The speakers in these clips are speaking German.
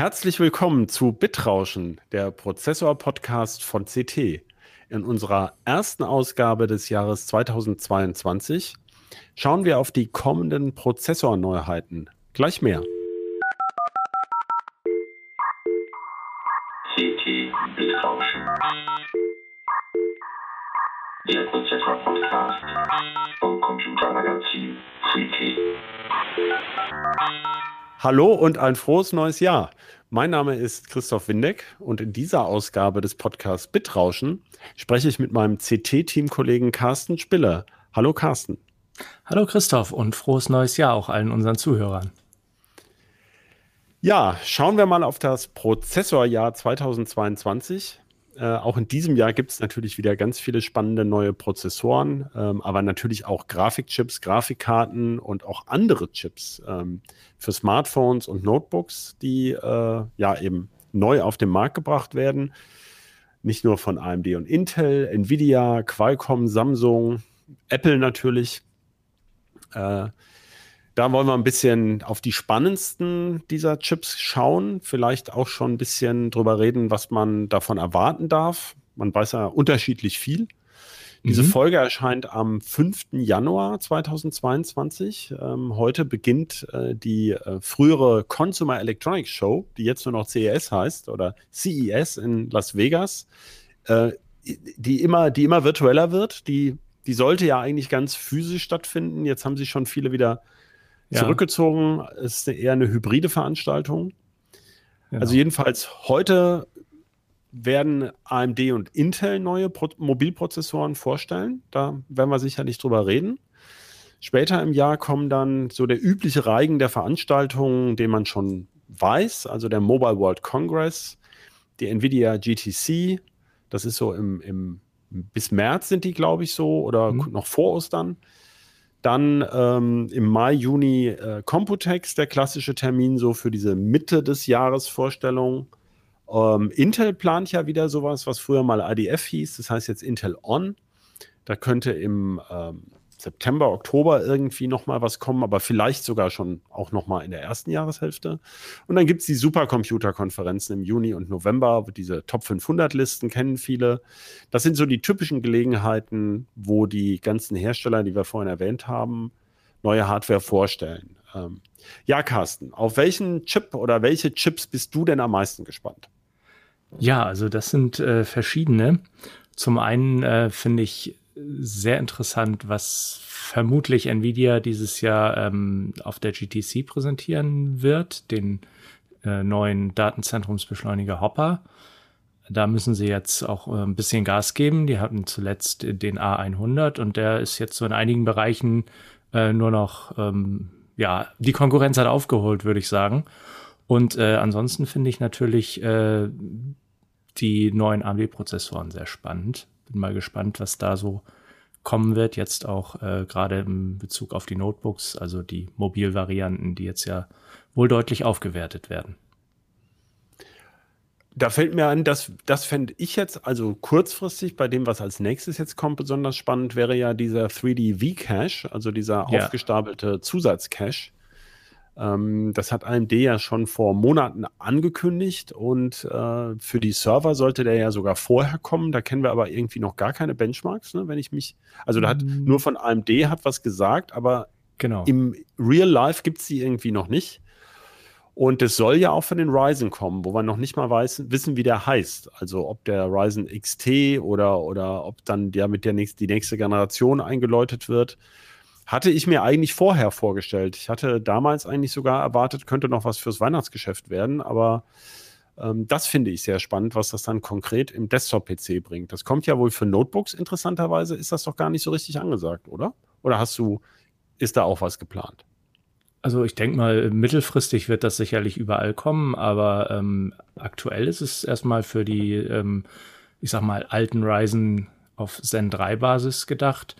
Herzlich willkommen zu Bitrauschen, der Prozessor-Podcast von CT. In unserer ersten Ausgabe des Jahres 2022 schauen wir auf die kommenden Prozessorneuheiten. Gleich mehr. CT Bitrauschen. Der Prozessor-Podcast vom Computermagazin CT. Hallo und ein frohes neues Jahr. Mein Name ist Christoph Windeck und in dieser Ausgabe des Podcasts Bitrauschen spreche ich mit meinem CT-Teamkollegen Carsten Spiller. Hallo Carsten. Hallo Christoph und frohes neues Jahr auch allen unseren Zuhörern. Ja, schauen wir mal auf das Prozessorjahr 2022. Äh, auch in diesem Jahr gibt es natürlich wieder ganz viele spannende neue Prozessoren, ähm, aber natürlich auch Grafikchips, Grafikkarten und auch andere Chips ähm, für Smartphones und Notebooks, die äh, ja eben neu auf den Markt gebracht werden. Nicht nur von AMD und Intel, Nvidia, Qualcomm, Samsung, Apple natürlich. Äh, da wollen wir ein bisschen auf die spannendsten dieser Chips schauen, vielleicht auch schon ein bisschen drüber reden, was man davon erwarten darf. Man weiß ja unterschiedlich viel. Diese mhm. Folge erscheint am 5. Januar 2022. Ähm, heute beginnt äh, die äh, frühere Consumer Electronics Show, die jetzt nur noch CES heißt oder CES in Las Vegas, äh, die, immer, die immer virtueller wird. Die, die sollte ja eigentlich ganz physisch stattfinden. Jetzt haben sich schon viele wieder ja. zurückgezogen. Es ist eher eine hybride Veranstaltung. Genau. Also jedenfalls heute werden AMD und Intel neue Pro Mobilprozessoren vorstellen. Da werden wir sicherlich drüber reden. Später im Jahr kommen dann so der übliche Reigen der Veranstaltungen, den man schon weiß, also der Mobile World Congress, die Nvidia GTC, das ist so im, im bis März sind die, glaube ich, so, oder mhm. noch vor Ostern. Dann ähm, im Mai, Juni äh, Computex, der klassische Termin so für diese Mitte des Jahres Vorstellung. Ähm, Intel plant ja wieder sowas, was früher mal IDF hieß, das heißt jetzt Intel On. Da könnte im ähm, September, Oktober irgendwie noch mal was kommen, aber vielleicht sogar schon auch noch mal in der ersten Jahreshälfte. Und dann gibt es die Supercomputer-Konferenzen im Juni und November. Diese Top 500-Listen kennen viele. Das sind so die typischen Gelegenheiten, wo die ganzen Hersteller, die wir vorhin erwähnt haben, neue Hardware vorstellen. Ähm, ja, Carsten, auf welchen Chip oder welche Chips bist du denn am meisten gespannt? Ja, also das sind äh, verschiedene. Zum einen äh, finde ich sehr interessant, was vermutlich Nvidia dieses Jahr ähm, auf der GTC präsentieren wird, den äh, neuen Datenzentrumsbeschleuniger Hopper. Da müssen sie jetzt auch äh, ein bisschen Gas geben. Die hatten zuletzt den A100 und der ist jetzt so in einigen Bereichen äh, nur noch, ähm, ja, die Konkurrenz hat aufgeholt, würde ich sagen. Und äh, ansonsten finde ich natürlich äh, die neuen AMD-Prozessoren sehr spannend bin mal gespannt, was da so kommen wird, jetzt auch äh, gerade im Bezug auf die Notebooks, also die Mobilvarianten, die jetzt ja wohl deutlich aufgewertet werden. Da fällt mir an, dass das fände ich jetzt, also kurzfristig bei dem, was als nächstes jetzt kommt, besonders spannend wäre ja dieser 3D V-Cache, also dieser ja. aufgestapelte Zusatzcache. Ähm, das hat AMD ja schon vor Monaten angekündigt und äh, für die Server sollte der ja sogar vorher kommen. Da kennen wir aber irgendwie noch gar keine Benchmarks, ne, wenn ich mich. Also da hat mhm. nur von AMD hat was gesagt, aber genau. im Real Life gibt es die irgendwie noch nicht. Und es soll ja auch von den Ryzen kommen, wo wir noch nicht mal weiß, wissen, wie der heißt. Also ob der Ryzen XT oder, oder ob dann der mit der nächst, die nächste Generation eingeläutet wird hatte ich mir eigentlich vorher vorgestellt. Ich hatte damals eigentlich sogar erwartet, könnte noch was fürs Weihnachtsgeschäft werden, aber ähm, das finde ich sehr spannend, was das dann konkret im Desktop-PC bringt. Das kommt ja wohl für Notebooks interessanterweise, ist das doch gar nicht so richtig angesagt, oder? Oder hast du, ist da auch was geplant? Also ich denke mal, mittelfristig wird das sicherlich überall kommen, aber ähm, aktuell ist es erstmal für die, ähm, ich sag mal, alten Ryzen auf Zen 3 Basis gedacht.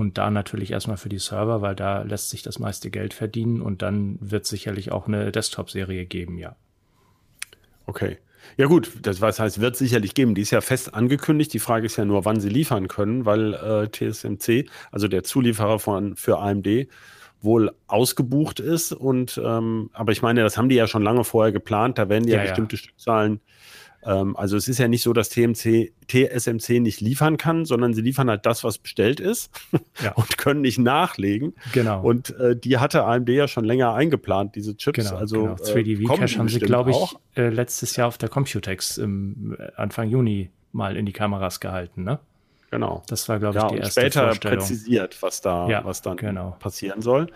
Und da natürlich erstmal für die Server, weil da lässt sich das meiste Geld verdienen und dann wird sicherlich auch eine Desktop-Serie geben, ja. Okay. Ja gut, das was heißt, wird sicherlich geben. Die ist ja fest angekündigt. Die Frage ist ja nur, wann sie liefern können, weil äh, TSMC, also der Zulieferer von für AMD, wohl ausgebucht ist. Und ähm, aber ich meine, das haben die ja schon lange vorher geplant. Da werden die ja, ja bestimmte ja. Stückzahlen. Ähm, also es ist ja nicht so, dass TMC, TSMC nicht liefern kann, sondern sie liefern halt das, was bestellt ist ja. und können nicht nachlegen. Genau. Und äh, die hatte AMD ja schon länger eingeplant, diese Chips. Genau, also genau. 3D-V-Cache äh, haben sie, glaube ich, äh, letztes Jahr auf der Computex im äh, Anfang Juni mal in die Kameras gehalten, ne? Genau. Das war, glaube ich, ja, die erste später präzisiert, was da, ja, was dann genau. passieren soll.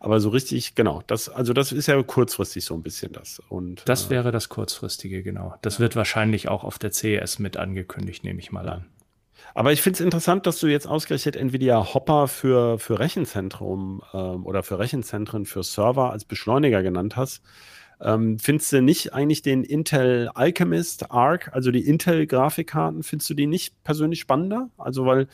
Aber so richtig, genau, das, also das ist ja kurzfristig so ein bisschen das. Und, das äh, wäre das kurzfristige, genau. Das ja. wird wahrscheinlich auch auf der CES mit angekündigt, nehme ich mal an. Aber ich finde es interessant, dass du jetzt ausgerechnet Nvidia Hopper für, für Rechenzentrum ähm, oder für Rechenzentren für Server als Beschleuniger genannt hast. Ähm, findest du nicht eigentlich den Intel Alchemist Arc, also die Intel-Grafikkarten, findest du die nicht persönlich spannender? Also, weil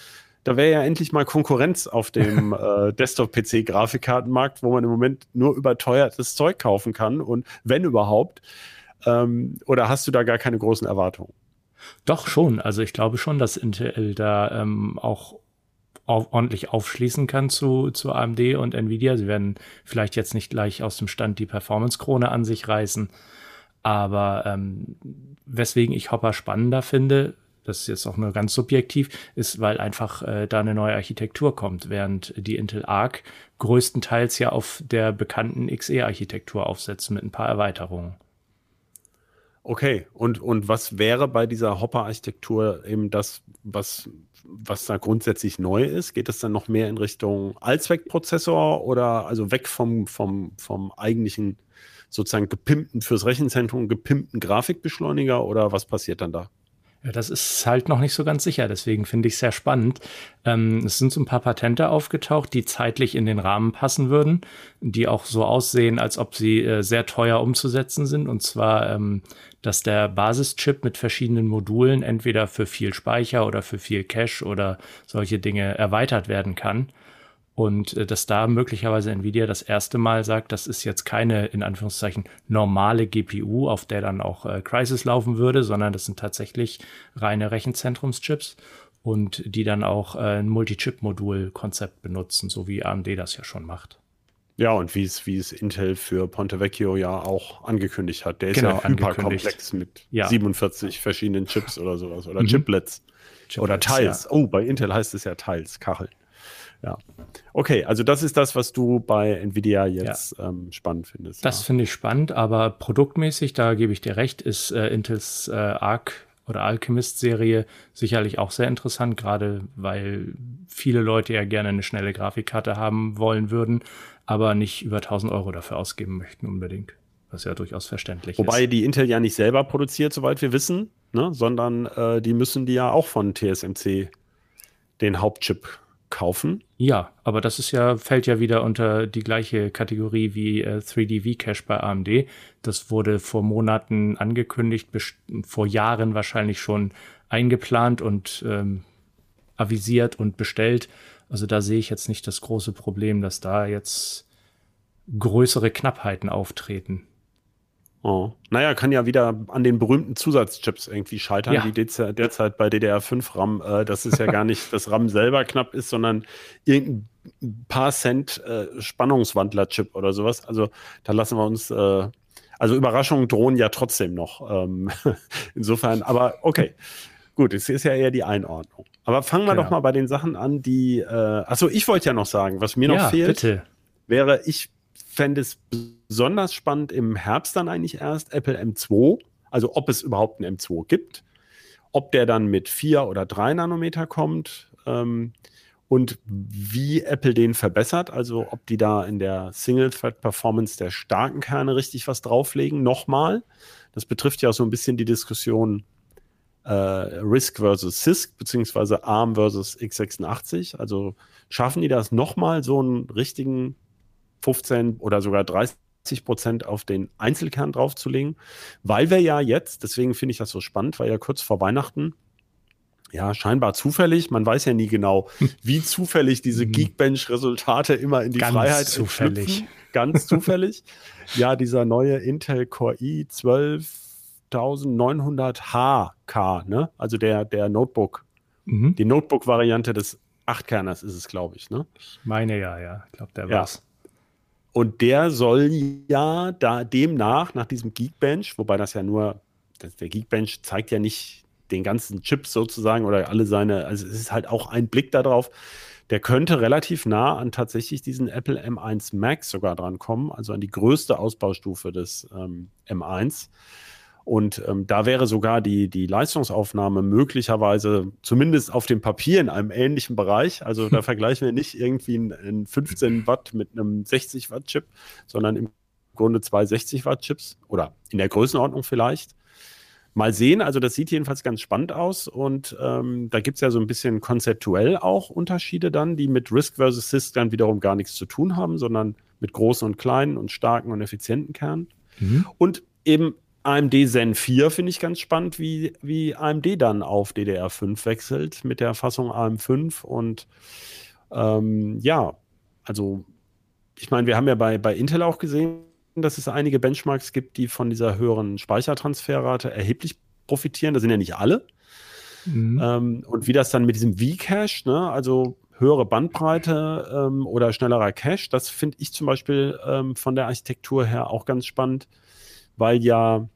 da wäre ja endlich mal Konkurrenz auf dem äh, Desktop-PC-Grafikkartenmarkt, wo man im Moment nur überteuertes Zeug kaufen kann und wenn überhaupt. Ähm, oder hast du da gar keine großen Erwartungen? Doch schon. Also ich glaube schon, dass Intel da ähm, auch auf, ordentlich aufschließen kann zu, zu AMD und Nvidia. Sie werden vielleicht jetzt nicht gleich aus dem Stand die Performance-Krone an sich reißen. Aber ähm, weswegen ich Hopper spannender finde, das ist jetzt auch nur ganz subjektiv, ist, weil einfach äh, da eine neue Architektur kommt, während die Intel Arc größtenteils ja auf der bekannten XE-Architektur aufsetzt mit ein paar Erweiterungen. Okay, und, und was wäre bei dieser Hopper-Architektur eben das, was, was da grundsätzlich neu ist? Geht es dann noch mehr in Richtung Allzweckprozessor oder also weg vom, vom, vom eigentlichen sozusagen gepimpten fürs Rechenzentrum, gepimpten Grafikbeschleuniger oder was passiert dann da? Das ist halt noch nicht so ganz sicher, deswegen finde ich es sehr spannend. Ähm, es sind so ein paar Patente aufgetaucht, die zeitlich in den Rahmen passen würden, die auch so aussehen, als ob sie äh, sehr teuer umzusetzen sind. Und zwar, ähm, dass der Basischip mit verschiedenen Modulen entweder für viel Speicher oder für viel Cache oder solche Dinge erweitert werden kann. Und äh, dass da möglicherweise Nvidia das erste Mal sagt, das ist jetzt keine, in Anführungszeichen, normale GPU, auf der dann auch äh, Crisis laufen würde, sondern das sind tatsächlich reine Rechenzentrumschips und die dann auch äh, ein Multi-Chip-Modul-Konzept benutzen, so wie AMD das ja schon macht. Ja, und wie es, wie es Intel für Ponte Vecchio ja auch angekündigt hat. Der ist genau, ja hyperkomplex mit ja. 47 verschiedenen Chips oder sowas oder mhm. Chiplets. Chiplets. Oder Teils. Ja. Oh, bei Intel heißt es ja Teils, Kacheln. Ja. Okay, also das ist das, was du bei Nvidia jetzt ja. ähm, spannend findest. Das ja. finde ich spannend, aber produktmäßig, da gebe ich dir recht, ist äh, Intels äh, Arc oder Alchemist-Serie sicherlich auch sehr interessant, gerade weil viele Leute ja gerne eine schnelle Grafikkarte haben wollen würden, aber nicht über 1000 Euro dafür ausgeben möchten unbedingt. Was ja durchaus verständlich Wobei ist. Wobei die Intel ja nicht selber produziert, soweit wir wissen, ne? sondern äh, die müssen die ja auch von TSMC den Hauptchip kaufen. Ja, aber das ist ja, fällt ja wieder unter die gleiche Kategorie wie äh, 3D V-Cache bei AMD. Das wurde vor Monaten angekündigt, vor Jahren wahrscheinlich schon eingeplant und ähm, avisiert und bestellt. Also da sehe ich jetzt nicht das große Problem, dass da jetzt größere Knappheiten auftreten. Oh. Naja, kann ja wieder an den berühmten Zusatzchips irgendwie scheitern, ja. die derzeit bei DDR5 RAM, äh, dass es ja gar nicht das RAM selber knapp ist, sondern irgendein paar Cent äh, Spannungswandler-Chip oder sowas. Also da lassen wir uns, äh, also Überraschungen drohen ja trotzdem noch. Ähm, insofern, aber okay. Gut, es ist ja eher die Einordnung. Aber fangen wir genau. doch mal bei den Sachen an, die, äh, achso, ich wollte ja noch sagen, was mir ja, noch fehlt, bitte. wäre, ich fände es besonders spannend im Herbst dann eigentlich erst Apple M2, also ob es überhaupt einen M2 gibt, ob der dann mit 4 oder 3 Nanometer kommt ähm, und wie Apple den verbessert, also ob die da in der Single-Thread-Performance der starken Kerne richtig was drauflegen, nochmal. Das betrifft ja auch so ein bisschen die Diskussion äh, RISC versus CISC, beziehungsweise ARM versus x86. Also schaffen die das nochmal, so einen richtigen 15 oder sogar 30 Prozent auf den Einzelkern draufzulegen, weil wir ja jetzt, deswegen finde ich das so spannend, weil ja kurz vor Weihnachten ja, scheinbar zufällig. Man weiß ja nie genau, wie zufällig diese mhm. Geekbench-Resultate immer in die Ganz Freiheit zufällig. Ganz zufällig. ja, dieser neue Intel Core i 12900HK, ne? Also der, der Notebook. Mhm. Die Notebook-Variante des Achtkerners ist es, glaube ich, ne? Ich meine ja, ja. Ich glaube, der war's. Und der soll ja da demnach, nach diesem Geekbench, wobei das ja nur, das, der Geekbench zeigt ja nicht den ganzen Chips sozusagen oder alle seine, also es ist halt auch ein Blick darauf, der könnte relativ nah an tatsächlich diesen Apple M1 Max sogar dran kommen, also an die größte Ausbaustufe des ähm, M1. Und ähm, da wäre sogar die, die Leistungsaufnahme möglicherweise zumindest auf dem Papier in einem ähnlichen Bereich. Also da vergleichen wir nicht irgendwie einen 15 Watt mit einem 60 Watt Chip, sondern im Grunde zwei 60 Watt Chips oder in der Größenordnung vielleicht. Mal sehen, also das sieht jedenfalls ganz spannend aus und ähm, da gibt es ja so ein bisschen konzeptuell auch Unterschiede dann, die mit Risk versus CISC dann wiederum gar nichts zu tun haben, sondern mit großen und kleinen und starken und effizienten Kernen. Mhm. Und eben AMD Zen 4 finde ich ganz spannend, wie, wie AMD dann auf DDR5 wechselt mit der Fassung AM5 und ähm, ja, also ich meine, wir haben ja bei, bei Intel auch gesehen, dass es einige Benchmarks gibt, die von dieser höheren Speichertransferrate erheblich profitieren. Das sind ja nicht alle. Mhm. Ähm, und wie das dann mit diesem V-Cache, ne, also höhere Bandbreite ähm, oder schnellerer Cache, das finde ich zum Beispiel ähm, von der Architektur her auch ganz spannend, weil ja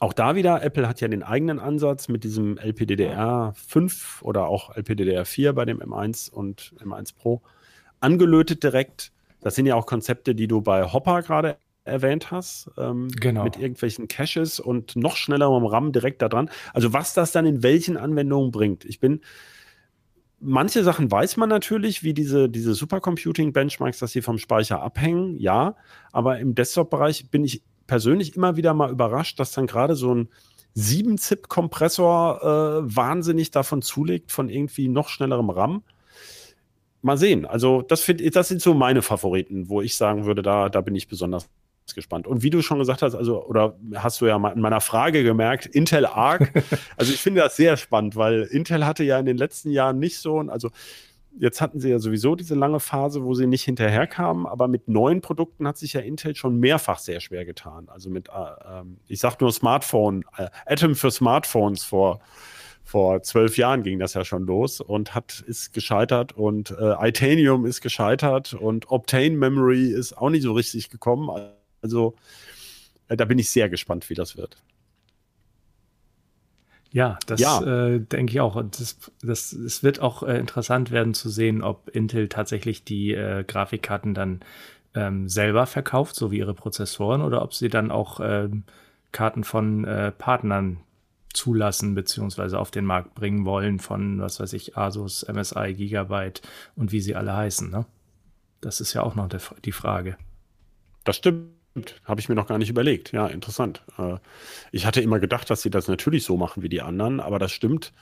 auch da wieder, Apple hat ja den eigenen Ansatz mit diesem LPDDR 5 oder auch LPDDR 4 bei dem M1 und M1 Pro angelötet direkt. Das sind ja auch Konzepte, die du bei Hopper gerade erwähnt hast, ähm, genau. mit irgendwelchen Caches und noch schnellerem RAM direkt da dran. Also was das dann in welchen Anwendungen bringt. Ich bin, manche Sachen weiß man natürlich, wie diese, diese Supercomputing-Benchmarks, dass sie vom Speicher abhängen, ja, aber im Desktop-Bereich bin ich persönlich immer wieder mal überrascht, dass dann gerade so ein 7-Zip-Kompressor äh, wahnsinnig davon zulegt, von irgendwie noch schnellerem RAM. Mal sehen. Also, das, find, das sind so meine Favoriten, wo ich sagen würde, da, da bin ich besonders gespannt. Und wie du schon gesagt hast, also, oder hast du ja in meiner Frage gemerkt, Intel Arc. also, ich finde das sehr spannend, weil Intel hatte ja in den letzten Jahren nicht so, also, Jetzt hatten sie ja sowieso diese lange Phase, wo sie nicht hinterherkamen, aber mit neuen Produkten hat sich ja Intel schon mehrfach sehr schwer getan. Also mit, äh, ähm, ich sag nur Smartphone, äh, Atom für Smartphones vor, vor zwölf Jahren ging das ja schon los und hat, ist gescheitert und äh, Itanium ist gescheitert und Obtain Memory ist auch nicht so richtig gekommen. Also äh, da bin ich sehr gespannt, wie das wird. Ja, das ja. Äh, denke ich auch. Und das, das, es wird auch äh, interessant werden zu sehen, ob Intel tatsächlich die äh, Grafikkarten dann ähm, selber verkauft, so wie ihre Prozessoren, oder ob sie dann auch ähm, Karten von äh, Partnern zulassen beziehungsweise auf den Markt bringen wollen von, was weiß ich, Asus, MSI, Gigabyte und wie sie alle heißen. Ne? Das ist ja auch noch der, die Frage. Das stimmt. Habe ich mir noch gar nicht überlegt. Ja, interessant. Äh, ich hatte immer gedacht, dass sie das natürlich so machen wie die anderen, aber das stimmt.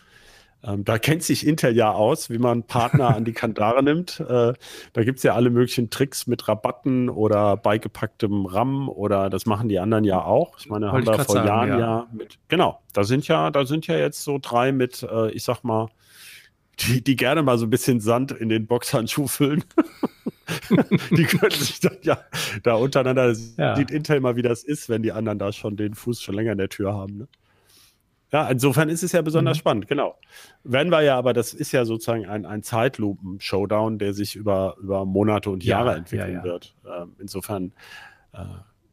Ähm, da kennt sich Intel ja aus, wie man Partner an die Kandare nimmt. Äh, da gibt es ja alle möglichen Tricks mit Rabatten oder beigepacktem RAM oder das machen die anderen ja auch. Ich meine, Wollte haben wir vor Jahren ja. ja. mit. Genau, da sind ja, da sind ja jetzt so drei mit, äh, ich sag mal, die, die gerne mal so ein bisschen Sand in den Boxhandschuh füllen. die können sich dann ja da untereinander, ja. sieht Intel mal, wie das ist, wenn die anderen da schon den Fuß schon länger in der Tür haben. Ne? Ja, insofern ist es ja besonders mhm. spannend, genau. Werden wir ja, aber das ist ja sozusagen ein, ein Zeitlupen-Showdown, der sich über, über Monate und Jahre ja, entwickeln ja, wird. Ähm, insofern, äh,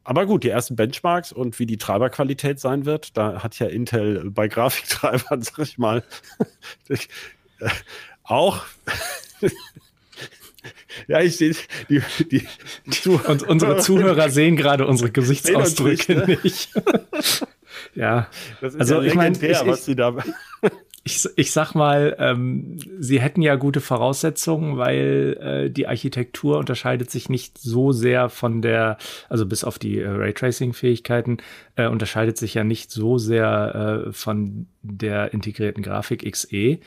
aber gut, die ersten Benchmarks und wie die Treiberqualität sein wird, da hat ja Intel bei Grafiktreibern, sag ich mal, auch. ja, ich sehe die, die, die Und unsere Zuhörer sehen gerade unsere Gesichtsausdrücke nicht. nicht. ja, also ja ich meine, was sie da. Ich, ich sag mal, ähm, sie hätten ja gute Voraussetzungen, weil äh, die Architektur unterscheidet sich nicht so sehr von der, also bis auf die äh, Raytracing-Fähigkeiten, äh, unterscheidet sich ja nicht so sehr äh, von der integrierten Grafik XE.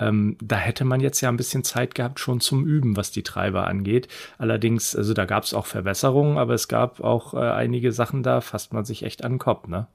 Ähm, da hätte man jetzt ja ein bisschen Zeit gehabt schon zum Üben, was die Treiber angeht. Allerdings, also da gab es auch Verbesserungen, aber es gab auch äh, einige Sachen, da fasst man sich echt an den Kopf, ne?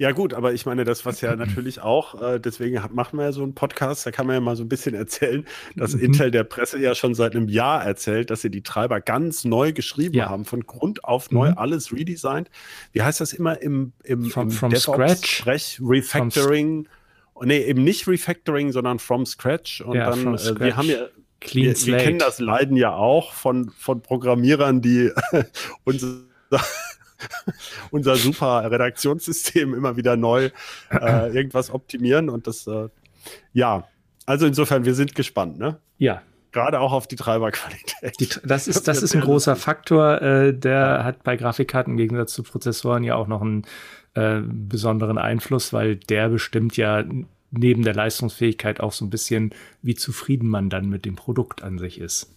Ja gut, aber ich meine, das was ja natürlich auch, äh, deswegen hat, machen wir ja so einen Podcast, da kann man ja mal so ein bisschen erzählen, dass mhm. Intel der Presse ja schon seit einem Jahr erzählt, dass sie die Treiber ganz neu geschrieben ja. haben, von Grund auf neu, mhm. alles redesigned. Wie heißt das immer im, im, from, im from Scratch? Refactoring. From nee, eben nicht Refactoring, sondern from scratch. Und ja, dann, äh, wir haben ja, Clean wir, wir kennen das Leiden ja auch von, von Programmierern, die unser, unser super Redaktionssystem immer wieder neu äh, irgendwas optimieren und das, äh, ja, also insofern, wir sind gespannt, ne? Ja, Gerade auch auf die Treiberqualität. Die, das ist, das ist ein großer Faktor. Äh, der hat bei Grafikkarten im Gegensatz zu Prozessoren ja auch noch einen äh, besonderen Einfluss, weil der bestimmt ja neben der Leistungsfähigkeit auch so ein bisschen, wie zufrieden man dann mit dem Produkt an sich ist.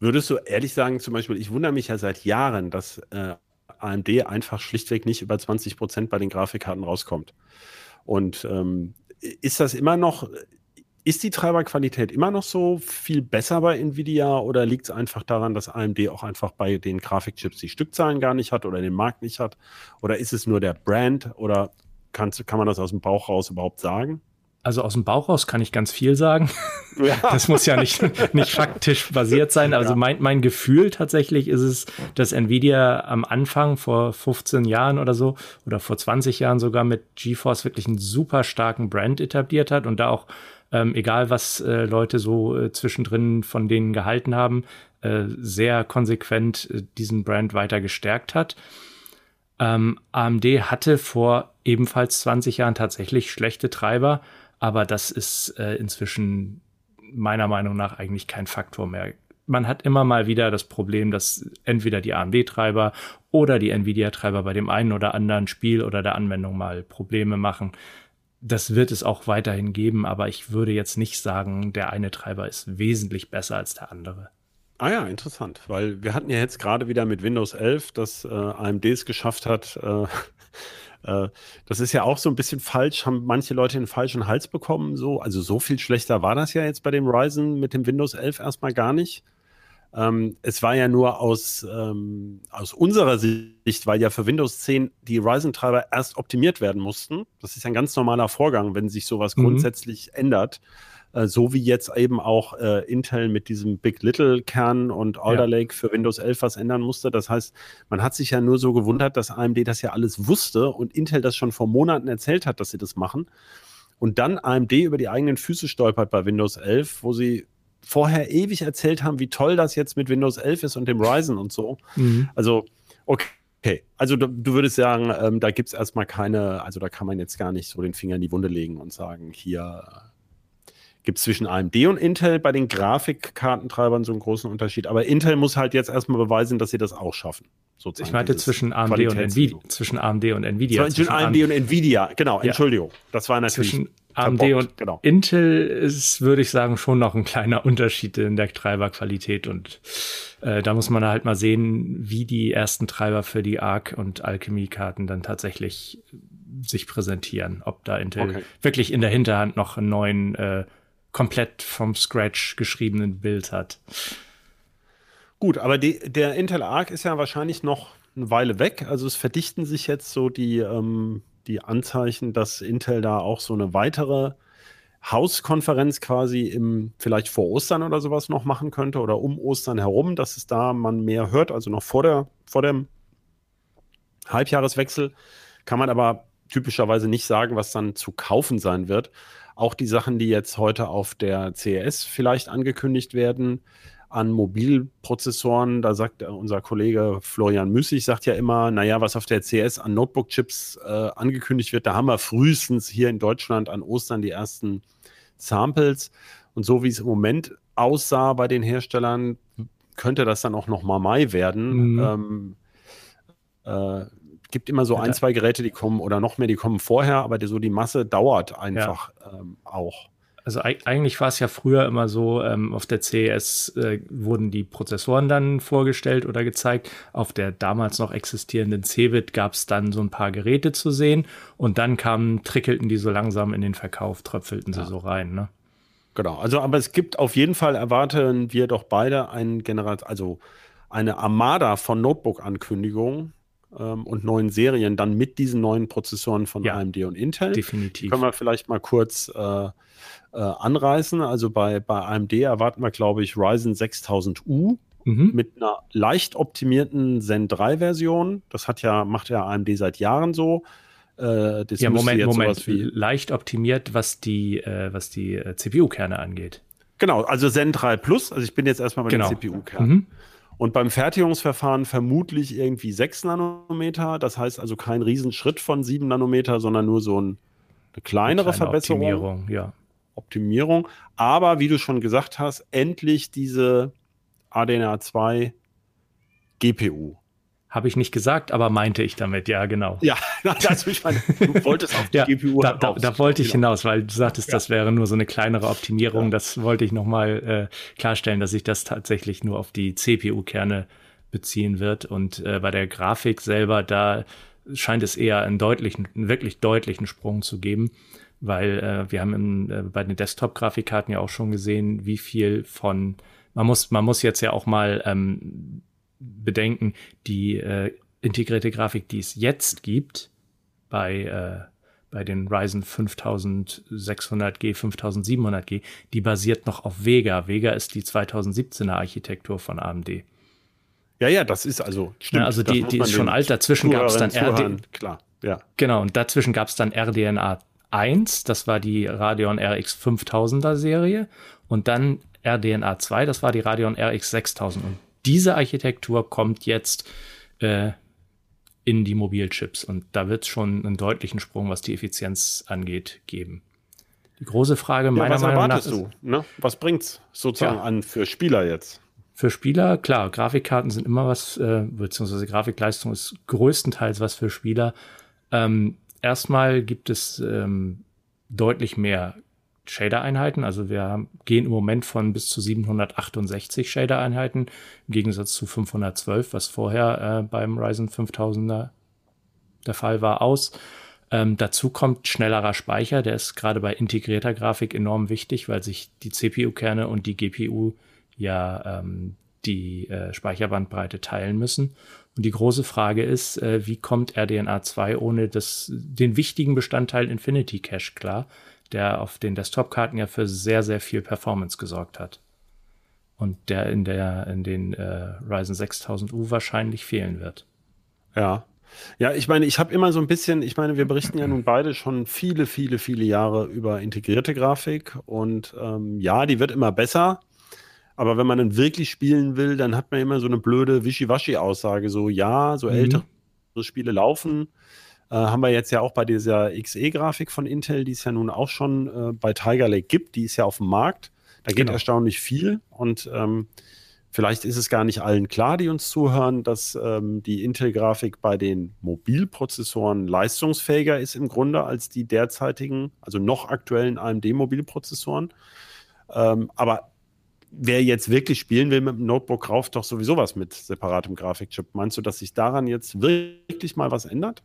Würdest du ehrlich sagen, zum Beispiel, ich wundere mich ja seit Jahren, dass äh, AMD einfach schlichtweg nicht über 20 Prozent bei den Grafikkarten rauskommt. Und ähm, ist das immer noch, ist die Treiberqualität immer noch so viel besser bei Nvidia oder liegt es einfach daran, dass AMD auch einfach bei den Grafikchips die Stückzahlen gar nicht hat oder den Markt nicht hat? Oder ist es nur der Brand oder kann, kann man das aus dem Bauch raus überhaupt sagen? Also aus dem Bauch raus kann ich ganz viel sagen. Ja. Das muss ja nicht, nicht faktisch basiert sein. Also mein, mein Gefühl tatsächlich ist es, dass Nvidia am Anfang vor 15 Jahren oder so oder vor 20 Jahren sogar mit GeForce wirklich einen super starken Brand etabliert hat und da auch ähm, egal was äh, Leute so äh, zwischendrin von denen gehalten haben, äh, sehr konsequent äh, diesen Brand weiter gestärkt hat. Ähm, AMD hatte vor ebenfalls 20 Jahren tatsächlich schlechte Treiber, aber das ist äh, inzwischen meiner Meinung nach eigentlich kein Faktor mehr. Man hat immer mal wieder das Problem, dass entweder die AMD-Treiber oder die Nvidia-Treiber bei dem einen oder anderen Spiel oder der Anwendung mal Probleme machen das wird es auch weiterhin geben, aber ich würde jetzt nicht sagen, der eine Treiber ist wesentlich besser als der andere. Ah ja, interessant, weil wir hatten ja jetzt gerade wieder mit Windows 11, dass äh, AMD es geschafft hat. Äh, äh, das ist ja auch so ein bisschen falsch, haben manche Leute den falschen Hals bekommen. So, also so viel schlechter war das ja jetzt bei dem Ryzen mit dem Windows 11 erstmal gar nicht. Ähm, es war ja nur aus, ähm, aus unserer Sicht, weil ja für Windows 10 die Ryzen-Treiber erst optimiert werden mussten. Das ist ein ganz normaler Vorgang, wenn sich sowas mhm. grundsätzlich ändert. Äh, so wie jetzt eben auch äh, Intel mit diesem Big Little Kern und Alder ja. Lake für Windows 11 was ändern musste. Das heißt, man hat sich ja nur so gewundert, dass AMD das ja alles wusste und Intel das schon vor Monaten erzählt hat, dass sie das machen. Und dann AMD über die eigenen Füße stolpert bei Windows 11, wo sie vorher ewig erzählt haben, wie toll das jetzt mit Windows 11 ist und dem Ryzen und so. Mhm. Also, okay. Okay, also du, du würdest sagen, ähm, da gibt es erstmal keine, also da kann man jetzt gar nicht so den Finger in die Wunde legen und sagen, hier äh, gibt es zwischen AMD und Intel bei den Grafikkartentreibern so einen großen Unterschied. Aber Intel muss halt jetzt erstmal beweisen, dass sie das auch schaffen. Sozusagen ich meinte zwischen AMD, und Nvidia, zwischen AMD und Nvidia. Zwischen, AMD und Nvidia, genau, ja. Entschuldigung. Das war natürlich. Zwischen AMD und genau. Intel ist, würde ich sagen, schon noch ein kleiner Unterschied in der Treiberqualität. Und äh, da muss man halt mal sehen, wie die ersten Treiber für die ARC und Alchemy-Karten dann tatsächlich sich präsentieren. Ob da Intel okay. wirklich in der Hinterhand noch einen neuen, äh, komplett vom Scratch geschriebenen Bild hat. Gut, aber die, der Intel Arc ist ja wahrscheinlich noch eine Weile weg. Also es verdichten sich jetzt so die ähm, die Anzeichen, dass Intel da auch so eine weitere Hauskonferenz quasi im, vielleicht vor Ostern oder sowas noch machen könnte oder um Ostern herum, dass es da man mehr hört, also noch vor, der, vor dem Halbjahreswechsel. Kann man aber typischerweise nicht sagen, was dann zu kaufen sein wird. Auch die Sachen, die jetzt heute auf der CES vielleicht angekündigt werden, an Mobilprozessoren, da sagt unser Kollege Florian Müssig, sagt ja immer, naja, was auf der CS an Notebook-Chips äh, angekündigt wird, da haben wir frühestens hier in Deutschland an Ostern die ersten Samples. Und so wie es im Moment aussah bei den Herstellern, könnte das dann auch noch mal Mai werden. Mhm. Ähm, äh, gibt immer so ein, zwei Geräte, die kommen oder noch mehr, die kommen vorher, aber die, so die Masse dauert einfach ja. ähm, auch. Also eigentlich war es ja früher immer so, ähm, auf der CES äh, wurden die Prozessoren dann vorgestellt oder gezeigt. Auf der damals noch existierenden Cebit gab es dann so ein paar Geräte zu sehen und dann kamen, trickelten die so langsam in den Verkauf, tröpfelten ja. sie so rein. Ne? Genau, also aber es gibt auf jeden Fall, erwarten wir doch beide ein Generat, also eine Armada von Notebook-Ankündigungen ähm, und neuen Serien dann mit diesen neuen Prozessoren von ja, AMD und Intel. Definitiv. Können wir vielleicht mal kurz äh, äh, anreißen. Also bei, bei AMD erwarten wir, glaube ich, Ryzen 6000U mhm. mit einer leicht optimierten Zen 3 Version. Das hat ja, macht ja AMD seit Jahren so. Äh, ja, Moment, Moment. Leicht optimiert, was die, äh, was die äh, CPU-Kerne angeht. Genau, also Zen 3 Plus, also ich bin jetzt erstmal bei genau. dem CPU-Kern. Mhm. Und beim Fertigungsverfahren vermutlich irgendwie 6 Nanometer, das heißt also kein Riesenschritt von 7 Nanometer, sondern nur so ein, eine kleinere eine Verbesserung. Optimierung, ja. Optimierung. Aber wie du schon gesagt hast, endlich diese ADNA 2 GPU. Habe ich nicht gesagt, aber meinte ich damit, ja, genau. Ja, also ich meine, du wolltest auf die ja, GPU da, da, da wollte ich genau. hinaus, weil du sagtest, ja. das wäre nur so eine kleinere Optimierung. Ja. Das wollte ich nochmal äh, klarstellen, dass sich das tatsächlich nur auf die CPU-Kerne beziehen wird. Und äh, bei der Grafik selber, da scheint es eher einen deutlichen, einen wirklich deutlichen Sprung zu geben, weil äh, wir haben im, äh, bei den Desktop-Grafikkarten ja auch schon gesehen, wie viel von man muss, man muss jetzt ja auch mal ähm, bedenken, die äh, integrierte Grafik, die es jetzt gibt, bei, äh, bei den Ryzen 5600G, 5700G, die basiert noch auf Vega. Vega ist die 2017er Architektur von AMD. Ja, ja, das ist also stimmt. Ja, also die, die ist schon alt. Dazwischen gab es dann RDNA. Klar, ja. Genau, und dazwischen gab es dann RDNA 1, das war die Radeon RX 5000er Serie. Und dann RDNA 2, das war die Radeon RX 6000. Und diese Architektur kommt jetzt äh, in die Mobilchips und da wird es schon einen deutlichen Sprung, was die Effizienz angeht, geben. Die große Frage meiner ja, Meinung nach ist, du? Ne? Was bringt's sozusagen ja, an für Spieler jetzt? Für Spieler, klar, Grafikkarten sind immer was, äh, beziehungsweise Grafikleistung ist größtenteils was für Spieler. Ähm, erstmal gibt es ähm, deutlich mehr Shader-Einheiten. Also wir gehen im Moment von bis zu 768 Shader-Einheiten im Gegensatz zu 512, was vorher äh, beim Ryzen 5000er der Fall war, aus. Ähm, dazu kommt schnellerer Speicher, der ist gerade bei integrierter Grafik enorm wichtig, weil sich die CPU-Kerne und die GPU ja ähm, die äh, Speicherbandbreite teilen müssen. Und die große Frage ist, äh, wie kommt RDNA 2 ohne das, den wichtigen Bestandteil Infinity Cache klar? Der auf den Desktop-Karten ja für sehr, sehr viel Performance gesorgt hat. Und der in der, in den äh, Ryzen 6000U wahrscheinlich fehlen wird. Ja. Ja, ich meine, ich habe immer so ein bisschen, ich meine, wir berichten ja nun beide schon viele, viele, viele Jahre über integrierte Grafik und ähm, ja, die wird immer besser. Aber wenn man dann wirklich spielen will, dann hat man immer so eine blöde Wischiwaschi-Aussage, so ja, so mhm. ältere Spiele laufen, äh, haben wir jetzt ja auch bei dieser XE-Grafik von Intel, die es ja nun auch schon äh, bei Tiger Lake gibt. Die ist ja auf dem Markt. Da geht genau. erstaunlich viel und ähm, vielleicht ist es gar nicht allen klar, die uns zuhören, dass ähm, die Intel-Grafik bei den Mobilprozessoren leistungsfähiger ist im Grunde als die derzeitigen, also noch aktuellen AMD-Mobilprozessoren. Ähm, aber wer jetzt wirklich spielen will mit dem Notebook, kauft doch sowieso was mit separatem Grafikchip. Meinst du, dass sich daran jetzt wirklich mal was ändert?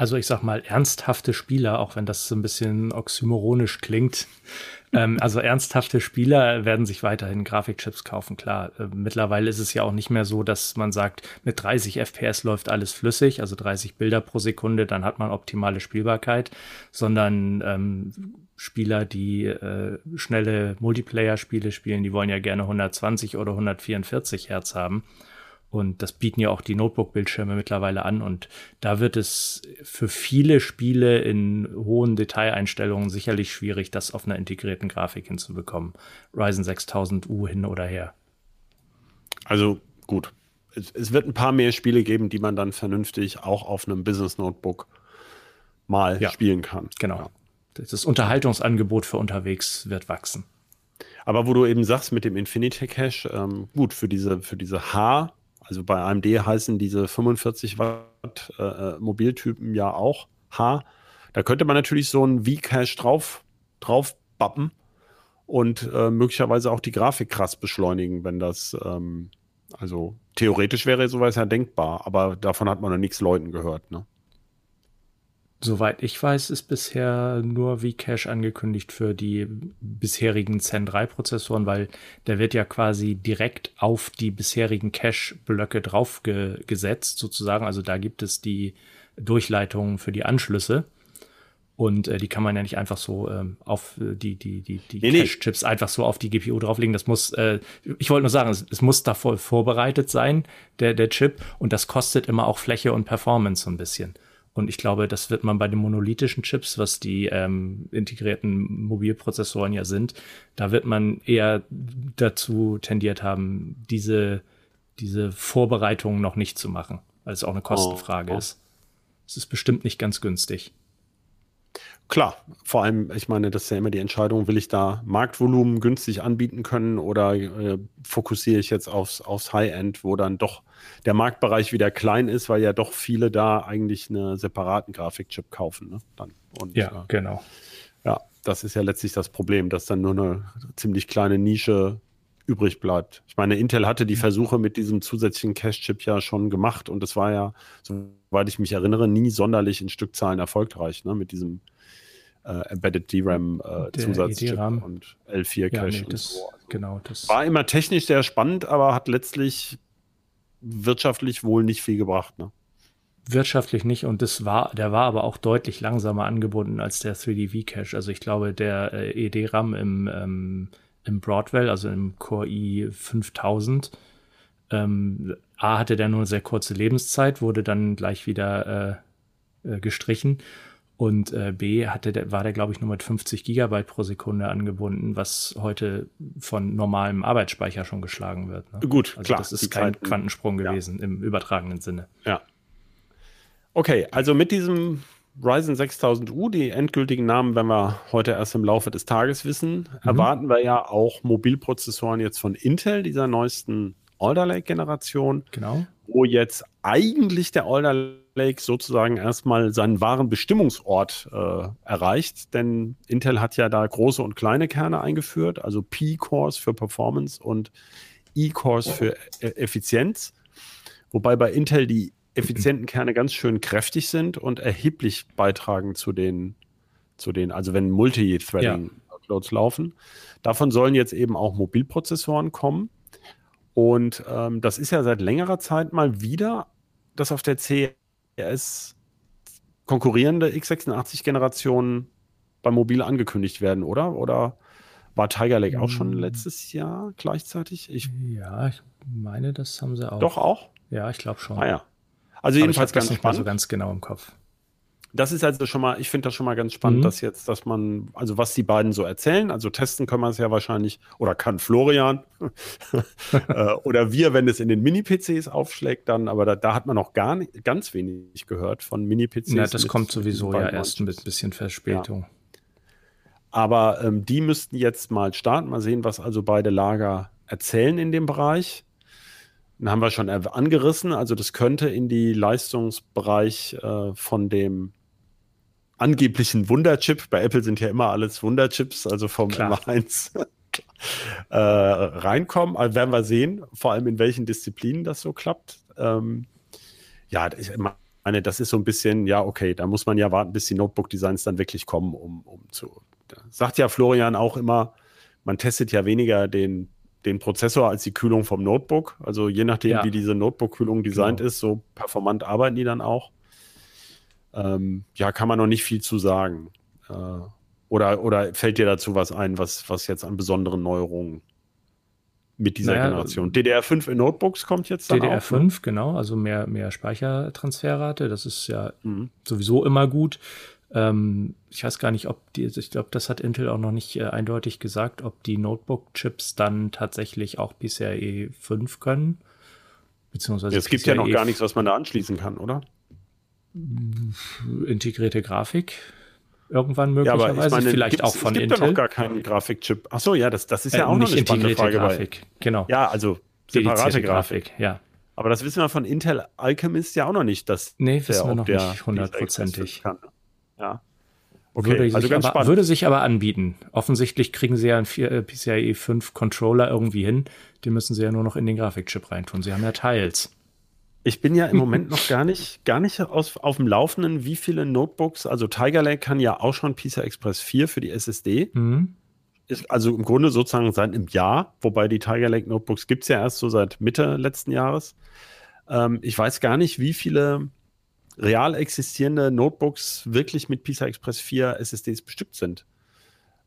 Also ich sag mal, ernsthafte Spieler, auch wenn das so ein bisschen oxymoronisch klingt. ähm, also ernsthafte Spieler werden sich weiterhin Grafikchips kaufen, klar. Äh, mittlerweile ist es ja auch nicht mehr so, dass man sagt, mit 30 FPS läuft alles flüssig, also 30 Bilder pro Sekunde, dann hat man optimale Spielbarkeit, sondern ähm, Spieler, die äh, schnelle Multiplayer-Spiele spielen, die wollen ja gerne 120 oder 144 Hertz haben. Und das bieten ja auch die Notebook-Bildschirme mittlerweile an. Und da wird es für viele Spiele in hohen Detaileinstellungen sicherlich schwierig, das auf einer integrierten Grafik hinzubekommen. Ryzen 6000U hin oder her. Also gut. Es, es wird ein paar mehr Spiele geben, die man dann vernünftig auch auf einem Business-Notebook mal ja, spielen kann. Genau. Ja. Das Unterhaltungsangebot für unterwegs wird wachsen. Aber wo du eben sagst mit dem Infinity Cache, ähm, gut, für diese, für diese H- also bei AMD heißen diese 45 Watt äh, äh, Mobiltypen ja auch H. Da könnte man natürlich so ein V-Cache drauf, drauf bappen und äh, möglicherweise auch die Grafik krass beschleunigen, wenn das, ähm, also theoretisch wäre sowas ja denkbar, aber davon hat man noch nichts Leuten gehört, ne? Soweit ich weiß, ist bisher nur Vcache angekündigt für die bisherigen Zen 3 Prozessoren, weil der wird ja quasi direkt auf die bisherigen Cache-Blöcke draufgesetzt, sozusagen. Also da gibt es die Durchleitungen für die Anschlüsse. Und äh, die kann man ja nicht einfach so ähm, auf äh, die, die, die, die nee, Cache-Chips einfach so auf die GPU drauflegen. Das muss, äh, ich wollte nur sagen, es, es muss davor vorbereitet sein, der, der Chip. Und das kostet immer auch Fläche und Performance so ein bisschen. Und ich glaube, das wird man bei den monolithischen Chips, was die ähm, integrierten Mobilprozessoren ja sind, da wird man eher dazu tendiert haben, diese, diese Vorbereitungen noch nicht zu machen, weil es auch eine Kostenfrage oh, oh. ist. Es ist bestimmt nicht ganz günstig. Klar, vor allem, ich meine, das ist ja immer die Entscheidung, will ich da Marktvolumen günstig anbieten können oder äh, fokussiere ich jetzt aufs, aufs High-End, wo dann doch der Marktbereich wieder klein ist, weil ja doch viele da eigentlich einen separaten Grafikchip kaufen. Ne? Dann. Und, ja, äh, genau. Ja, das ist ja letztlich das Problem, dass dann nur eine ziemlich kleine Nische übrig bleibt. Ich meine, Intel hatte die Versuche mit diesem zusätzlichen Cache-Chip ja schon gemacht und es war ja, soweit ich mich erinnere, nie sonderlich in Stückzahlen erfolgreich, ne? mit diesem äh, Embedded DRAM äh, Zusatzchip und L4 Cache. Ja, nee, das, so. also genau, das war immer technisch sehr spannend, aber hat letztlich wirtschaftlich wohl nicht viel gebracht. Ne? Wirtschaftlich nicht und das war, der war aber auch deutlich langsamer angebunden als der 3D V-Cache. Also ich glaube, der äh, ED-RAM im, ähm, im Broadwell, also im Core i 5000, ähm, A hatte der nur eine sehr kurze Lebenszeit, wurde dann gleich wieder äh, äh, gestrichen und äh, B hatte der, war der, glaube ich, nur mit 50 Gigabyte pro Sekunde angebunden, was heute von normalem Arbeitsspeicher schon geschlagen wird. Ne? Gut, also klar. Das ist kein Zeiten, Quantensprung gewesen ja. im übertragenen Sinne. Ja. Okay, also mit diesem Ryzen 6000U, die endgültigen Namen werden wir heute erst im Laufe des Tages wissen, mhm. erwarten wir ja auch Mobilprozessoren jetzt von Intel, dieser neuesten Alder Lake Generation. Genau. Wo jetzt eigentlich der Alder Lake sozusagen erstmal seinen wahren Bestimmungsort äh, erreicht, denn Intel hat ja da große und kleine Kerne eingeführt, also P-Cores für Performance und E-Cores für e Effizienz, wobei bei Intel die effizienten Kerne ganz schön kräftig sind und erheblich beitragen zu den, zu den also wenn Multithreading-Workloads ja. laufen. Davon sollen jetzt eben auch Mobilprozessoren kommen. Und ähm, das ist ja seit längerer Zeit mal wieder, dass auf der C CRS konkurrierende x86-Generationen beim Mobil angekündigt werden, oder? Oder war Tiger Lake auch schon hm. letztes Jahr gleichzeitig? Ich ja, ich meine, das haben sie auch. Doch auch? Ja, ich glaube schon. Ah ja. Also Aber jedenfalls ganz spannend. so ganz genau im Kopf das ist also schon mal, ich finde das schon mal ganz spannend, mhm. dass jetzt, dass man, also was die beiden so erzählen, also testen können wir es ja wahrscheinlich, oder kann Florian äh, oder wir, wenn es in den Mini-PCs aufschlägt, dann, aber da, da, hat man noch gar nicht, ganz wenig gehört von Mini-PCs. Ja, das mit, kommt sowieso ja erst mit ein bisschen Verspätung. Ja. Aber ähm, die müssten jetzt mal starten, mal sehen, was also beide Lager erzählen in dem Bereich. Den haben wir schon angerissen. Also das könnte in die Leistungsbereich äh, von dem angeblichen Wunderchip. Bei Apple sind ja immer alles Wunderchips, also vom Klar. M1 äh, reinkommen. Also werden wir sehen, vor allem in welchen Disziplinen das so klappt. Ähm, ja, ich meine, das ist so ein bisschen, ja, okay, da muss man ja warten, bis die Notebook-Designs dann wirklich kommen, um, um zu. Sagt ja Florian auch immer, man testet ja weniger den, den Prozessor als die Kühlung vom Notebook. Also je nachdem, ja. wie diese Notebook-Kühlung designt genau. ist, so performant arbeiten die dann auch ähm, ja, kann man noch nicht viel zu sagen. Äh, oder, oder fällt dir dazu was ein, was, was jetzt an besonderen Neuerungen mit dieser naja, Generation? DDR5 in Notebooks kommt jetzt dann DDR5, auch, ne? genau, also mehr, mehr Speichertransferrate, das ist ja mhm. sowieso immer gut. Ähm, ich weiß gar nicht, ob die, ich glaube, das hat Intel auch noch nicht äh, eindeutig gesagt, ob die Notebook-Chips dann tatsächlich auch PCIe 5 können. Beziehungsweise es gibt PCIe ja noch gar nichts, was man da anschließen kann, oder? integrierte Grafik irgendwann möglicherweise, ja, meine, vielleicht auch von Intel. Es gibt ja noch gar keinen Grafikchip. Ach so, ja, das, das ist ja äh, auch noch eine spannende Frage. Grafik, genau. Ja, also separate Grafik. Grafik. ja. Aber das wissen wir von Intel Alchemist ja auch noch nicht, dass nee, wissen wir noch nicht hundertprozentig. Ja. Okay, würde, also ganz aber, spannend. würde sich aber anbieten. Offensichtlich kriegen sie ja einen äh, PCIe 5 Controller irgendwie hin. Den müssen sie ja nur noch in den Grafikchip reintun. Sie haben ja Teils. Ich bin ja im Moment noch gar nicht, gar nicht aus, auf dem Laufenden, wie viele Notebooks, also Tiger Lake kann ja auch schon PCI Express 4 für die SSD. Mhm. Ist also im Grunde sozusagen seit einem Jahr, wobei die Tiger Lake Notebooks gibt es ja erst so seit Mitte letzten Jahres. Ähm, ich weiß gar nicht, wie viele real existierende Notebooks wirklich mit PCI Express 4 SSDs bestückt sind.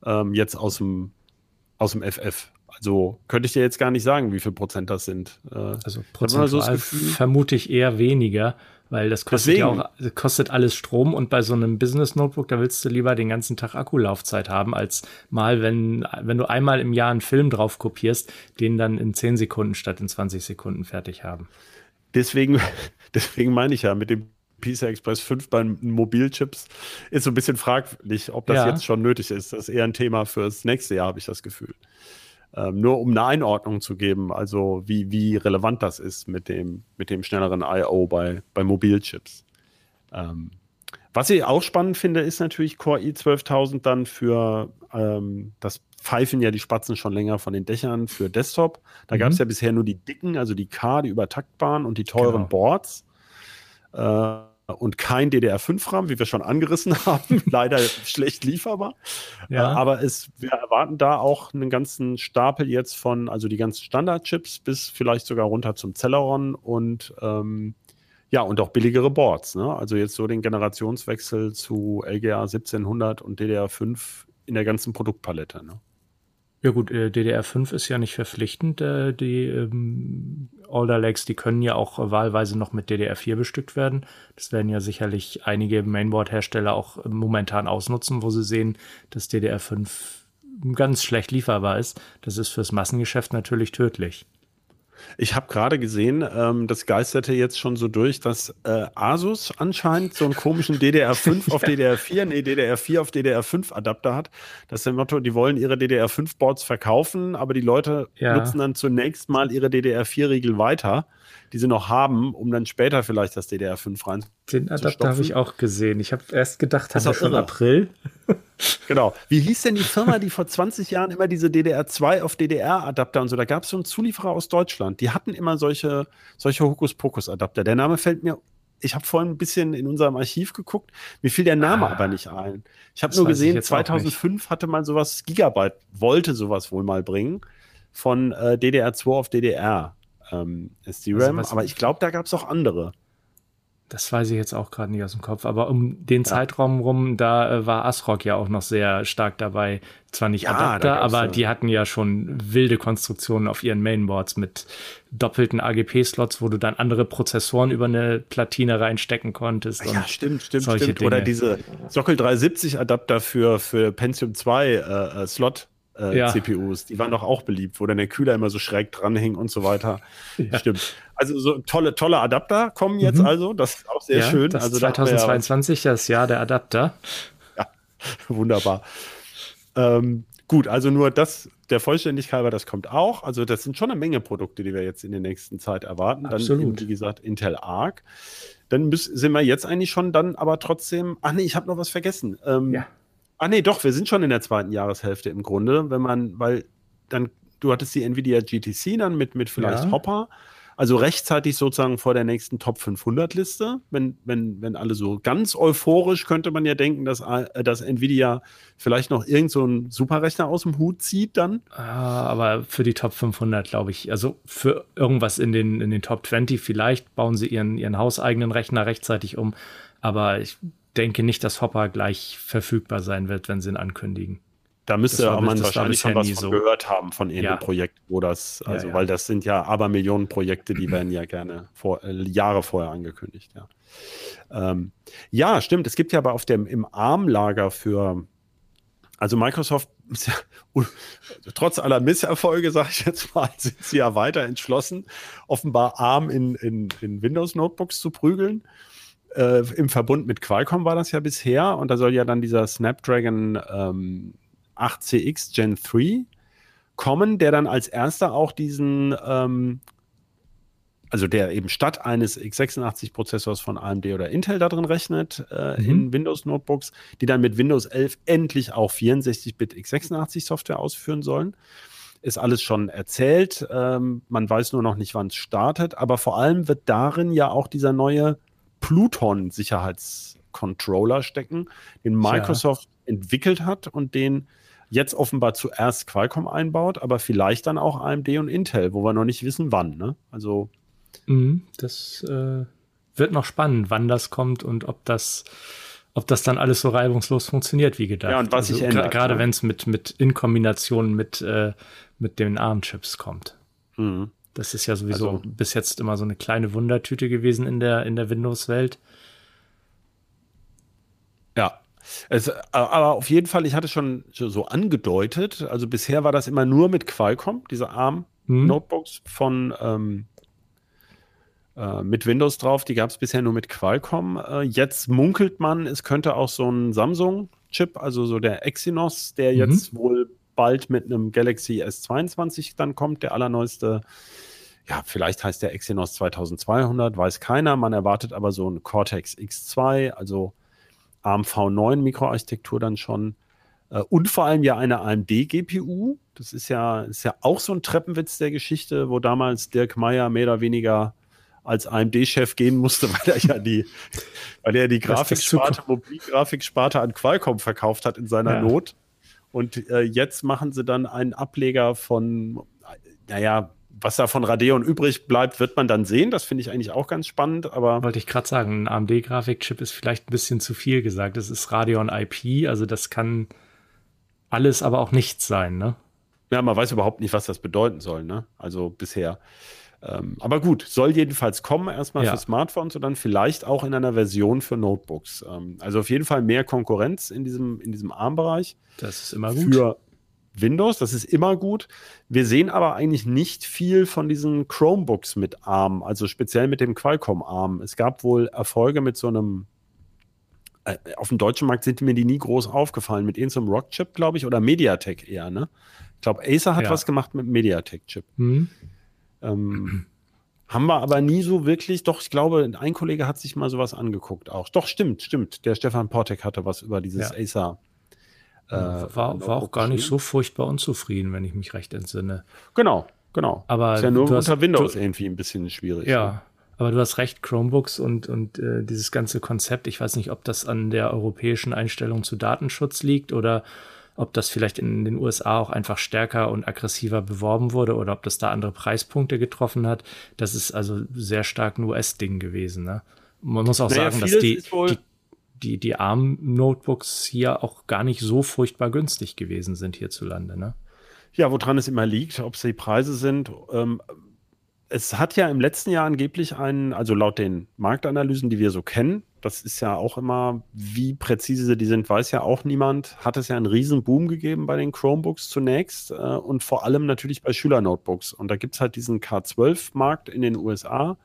Ähm, jetzt aus dem, aus dem FF. Also könnte ich dir jetzt gar nicht sagen, wie viel Prozent das sind. Äh, also prozentual so vermute ich eher weniger, Weil das kostet Deswegen. ja auch, kostet alles Strom und bei so einem Business Notebook, da willst du lieber den ganzen Tag Akkulaufzeit haben, als mal, wenn, wenn du einmal im Jahr einen Film drauf kopierst, den dann in 10 Sekunden statt in 20 Sekunden fertig haben. Deswegen, deswegen meine ich ja, mit dem PCI Express 5 bei Mobilchips ist so ein bisschen fraglich, ob das ja. jetzt schon nötig ist. Das ist eher ein Thema fürs nächste Jahr, habe ich das Gefühl. Ähm, nur um eine Einordnung zu geben, also wie, wie relevant das ist mit dem, mit dem schnelleren I.O. bei, bei Mobilchips. Ähm, was ich auch spannend finde, ist natürlich Core i12000 dann für, ähm, das pfeifen ja die Spatzen schon länger von den Dächern für Desktop. Da mhm. gab es ja bisher nur die dicken, also die K, die übertaktbaren und die teuren genau. Boards. Äh, und kein DDR5-RAM, wie wir schon angerissen haben. Leider schlecht lieferbar. Ja. Äh, aber es, wir erwarten da auch einen ganzen Stapel jetzt von, also die ganzen Standardchips bis vielleicht sogar runter zum Celeron und ähm, ja, und auch billigere Boards. Ne? Also jetzt so den Generationswechsel zu LGA 1700 und DDR5 in der ganzen Produktpalette. Ne? Ja gut, äh, DDR5 ist ja nicht verpflichtend. Äh, die ähm, Alder Lakes, die können ja auch wahlweise noch mit DDR4 bestückt werden. Das werden ja sicherlich einige Mainboard-Hersteller auch momentan ausnutzen, wo sie sehen, dass DDR5 ganz schlecht lieferbar ist. Das ist fürs Massengeschäft natürlich tödlich. Ich habe gerade gesehen, ähm, das geisterte jetzt schon so durch, dass äh, Asus anscheinend so einen komischen DDR5 auf DDR4, nee, DDR4 auf DDR5 Adapter hat. Das ist der Motto, die wollen ihre DDR5-Boards verkaufen, aber die Leute ja. nutzen dann zunächst mal ihre DDR4-Riegel weiter die sie noch haben, um dann später vielleicht das DDR5 rein Den Adapter habe ich auch gesehen. Ich habe erst gedacht, das ist schon April. genau. Wie hieß denn die Firma, die vor 20 Jahren immer diese DDR2 auf DDR-Adapter und so, da gab es so einen Zulieferer aus Deutschland, die hatten immer solche, solche Hokuspokus-Adapter. Der Name fällt mir ich habe vorhin ein bisschen in unserem Archiv geguckt, mir fiel der Name ah, aber nicht ein. Ich habe nur gesehen, 2005 hatte man sowas, Gigabyte wollte sowas wohl mal bringen, von äh, DDR2 auf DDR ähm, SDRAM, also aber ich glaube, da gab es auch andere. Das weiß ich jetzt auch gerade nicht aus dem Kopf, aber um den ja. Zeitraum rum, da äh, war ASRock ja auch noch sehr stark dabei. Zwar nicht ja, Adapter, aber die hatten ja schon wilde Konstruktionen auf ihren Mainboards mit doppelten AGP-Slots, wo du dann andere Prozessoren über eine Platine reinstecken konntest. Ja, stimmt, stimmt, stimmt. Dinge. Oder diese Sockel 370 Adapter für, für Pentium 2 äh, äh, Slot äh, ja. CPUs. Die waren doch auch beliebt, wo dann der Kühler immer so schräg dranhing und so weiter. Ja. Stimmt. Also so tolle, tolle Adapter kommen jetzt mhm. also. Das ist auch sehr ja, schön. Das also 2022 das Jahr der Adapter. Ja, wunderbar. Ähm, gut, also nur das, der Vollständigkeit halber, das kommt auch. Also das sind schon eine Menge Produkte, die wir jetzt in der nächsten Zeit erwarten. Dann, Absolut. Eben, wie gesagt, Intel Arc. Dann müssen, sind wir jetzt eigentlich schon dann aber trotzdem, ach nee, ich habe noch was vergessen. Ähm, ja. Ah, nee, doch, wir sind schon in der zweiten Jahreshälfte im Grunde, wenn man, weil dann, du hattest die Nvidia GTC dann mit, mit vielleicht ja. Hopper, also rechtzeitig sozusagen vor der nächsten Top 500 Liste. Wenn, wenn, wenn alle so ganz euphorisch könnte man ja denken, dass, äh, dass Nvidia vielleicht noch irgend so einen Superrechner aus dem Hut zieht dann. Ah, aber für die Top 500 glaube ich, also für irgendwas in den, in den Top 20 vielleicht bauen sie ihren, ihren hauseigenen Rechner rechtzeitig um. Aber ich denke nicht, dass Hopper gleich verfügbar sein wird, wenn sie ihn ankündigen. Da müsste war, man wahrscheinlich schon was so. gehört haben von irgendeinem ja. Projekt, wo das, also, ja, ja. weil das sind ja aber Millionen Projekte, die werden ja gerne vor, äh, Jahre vorher angekündigt, ja. Ähm, ja, stimmt. Es gibt ja aber auf dem, im ARM-Lager für, also Microsoft, trotz aller Misserfolge, sage ich jetzt mal, sind sie ja weiter entschlossen, offenbar ARM in, in, in Windows-Notebooks zu prügeln äh, im Verbund mit Qualcomm war das ja bisher und da soll ja dann dieser Snapdragon ähm, 8CX Gen 3 kommen, der dann als erster auch diesen, ähm, also der eben statt eines x86-Prozessors von AMD oder Intel da drin rechnet äh, mhm. in Windows-Notebooks, die dann mit Windows 11 endlich auch 64-Bit x86-Software ausführen sollen ist alles schon erzählt. Ähm, man weiß nur noch nicht, wann es startet. Aber vor allem wird darin ja auch dieser neue Pluton-Sicherheitscontroller stecken, den Microsoft ja. entwickelt hat und den jetzt offenbar zuerst Qualcomm einbaut, aber vielleicht dann auch AMD und Intel, wo wir noch nicht wissen, wann. Ne? Also mhm, das äh, wird noch spannend, wann das kommt und ob das ob das dann alles so reibungslos funktioniert wie gedacht. Ja, und was also, sich ändert. Gerade ja. wenn es mit, mit in Kombination mit, äh, mit den ARM-Chips kommt. Mhm. Das ist ja sowieso also, bis jetzt immer so eine kleine Wundertüte gewesen in der, in der Windows-Welt. Ja, es, aber auf jeden Fall, ich hatte schon so angedeutet, also bisher war das immer nur mit Qualcomm, diese ARM-Notebooks hm. von ähm, äh, mit Windows drauf, die gab es bisher nur mit Qualcomm. Äh, jetzt munkelt man, es könnte auch so ein Samsung-Chip, also so der Exynos, der mhm. jetzt wohl bald mit einem Galaxy S22 dann kommt, der allerneueste. Ja, vielleicht heißt der Exynos 2200, weiß keiner. Man erwartet aber so ein Cortex X2, also ARM V9 Mikroarchitektur dann schon. Äh, und vor allem ja eine AMD-GPU. Das ist ja, ist ja auch so ein Treppenwitz der Geschichte, wo damals Dirk Meyer mehr oder weniger als AMD-Chef gehen musste, weil er ja die, weil er die Grafiksparte, Mobilgrafiksparte an Qualcomm verkauft hat in seiner ja. Not. Und äh, jetzt machen sie dann einen Ableger von, naja, was da von Radeon übrig bleibt, wird man dann sehen. Das finde ich eigentlich auch ganz spannend. Aber wollte ich gerade sagen, ein AMD-Grafikchip ist vielleicht ein bisschen zu viel gesagt. Es ist Radeon IP, also das kann alles, aber auch nichts sein, ne? Ja, man weiß überhaupt nicht, was das bedeuten soll, ne? Also bisher. Ähm, aber gut, soll jedenfalls kommen, erstmal ja. für Smartphones und dann vielleicht auch in einer Version für Notebooks. Ähm, also auf jeden Fall mehr Konkurrenz in diesem, in diesem ARM-Bereich. Das ist immer gut. Für Windows, das ist immer gut. Wir sehen aber eigentlich nicht viel von diesen Chromebooks mit ARM, also speziell mit dem Qualcomm ARM. Es gab wohl Erfolge mit so einem äh, auf dem deutschen Markt sind mir die nie groß aufgefallen. Mit irgendeinem so Rockchip, glaube ich, oder Mediatek eher, ne? Ich glaube, Acer hat ja. was gemacht mit Mediatek-Chip. Mhm. Ähm, haben wir aber nie so wirklich, doch, ich glaube, ein Kollege hat sich mal sowas angeguckt auch. Doch, stimmt, stimmt. Der Stefan Portek hatte was über dieses ja. Acer. Äh, war, war auch gar nicht so furchtbar unzufrieden, wenn ich mich recht entsinne. Genau, genau. Aber ist ja nur unter Windows du, irgendwie ein bisschen schwierig. Ja, ne? aber du hast recht, Chromebooks und, und äh, dieses ganze Konzept, ich weiß nicht, ob das an der europäischen Einstellung zu Datenschutz liegt oder ob das vielleicht in den USA auch einfach stärker und aggressiver beworben wurde oder ob das da andere Preispunkte getroffen hat. Das ist also sehr stark ein US-Ding gewesen. Ne? Man muss auch naja, sagen, dass die, die, die, die ARM-Notebooks hier auch gar nicht so furchtbar günstig gewesen sind hierzulande. Ne? Ja, woran es immer liegt, ob es die Preise sind. Ähm, es hat ja im letzten Jahr angeblich einen, also laut den Marktanalysen, die wir so kennen, das ist ja auch immer, wie präzise die sind, weiß ja auch niemand. Hat es ja einen riesen Boom gegeben bei den Chromebooks zunächst äh, und vor allem natürlich bei Schülernotebooks. Und da gibt es halt diesen K12-Markt in den USA.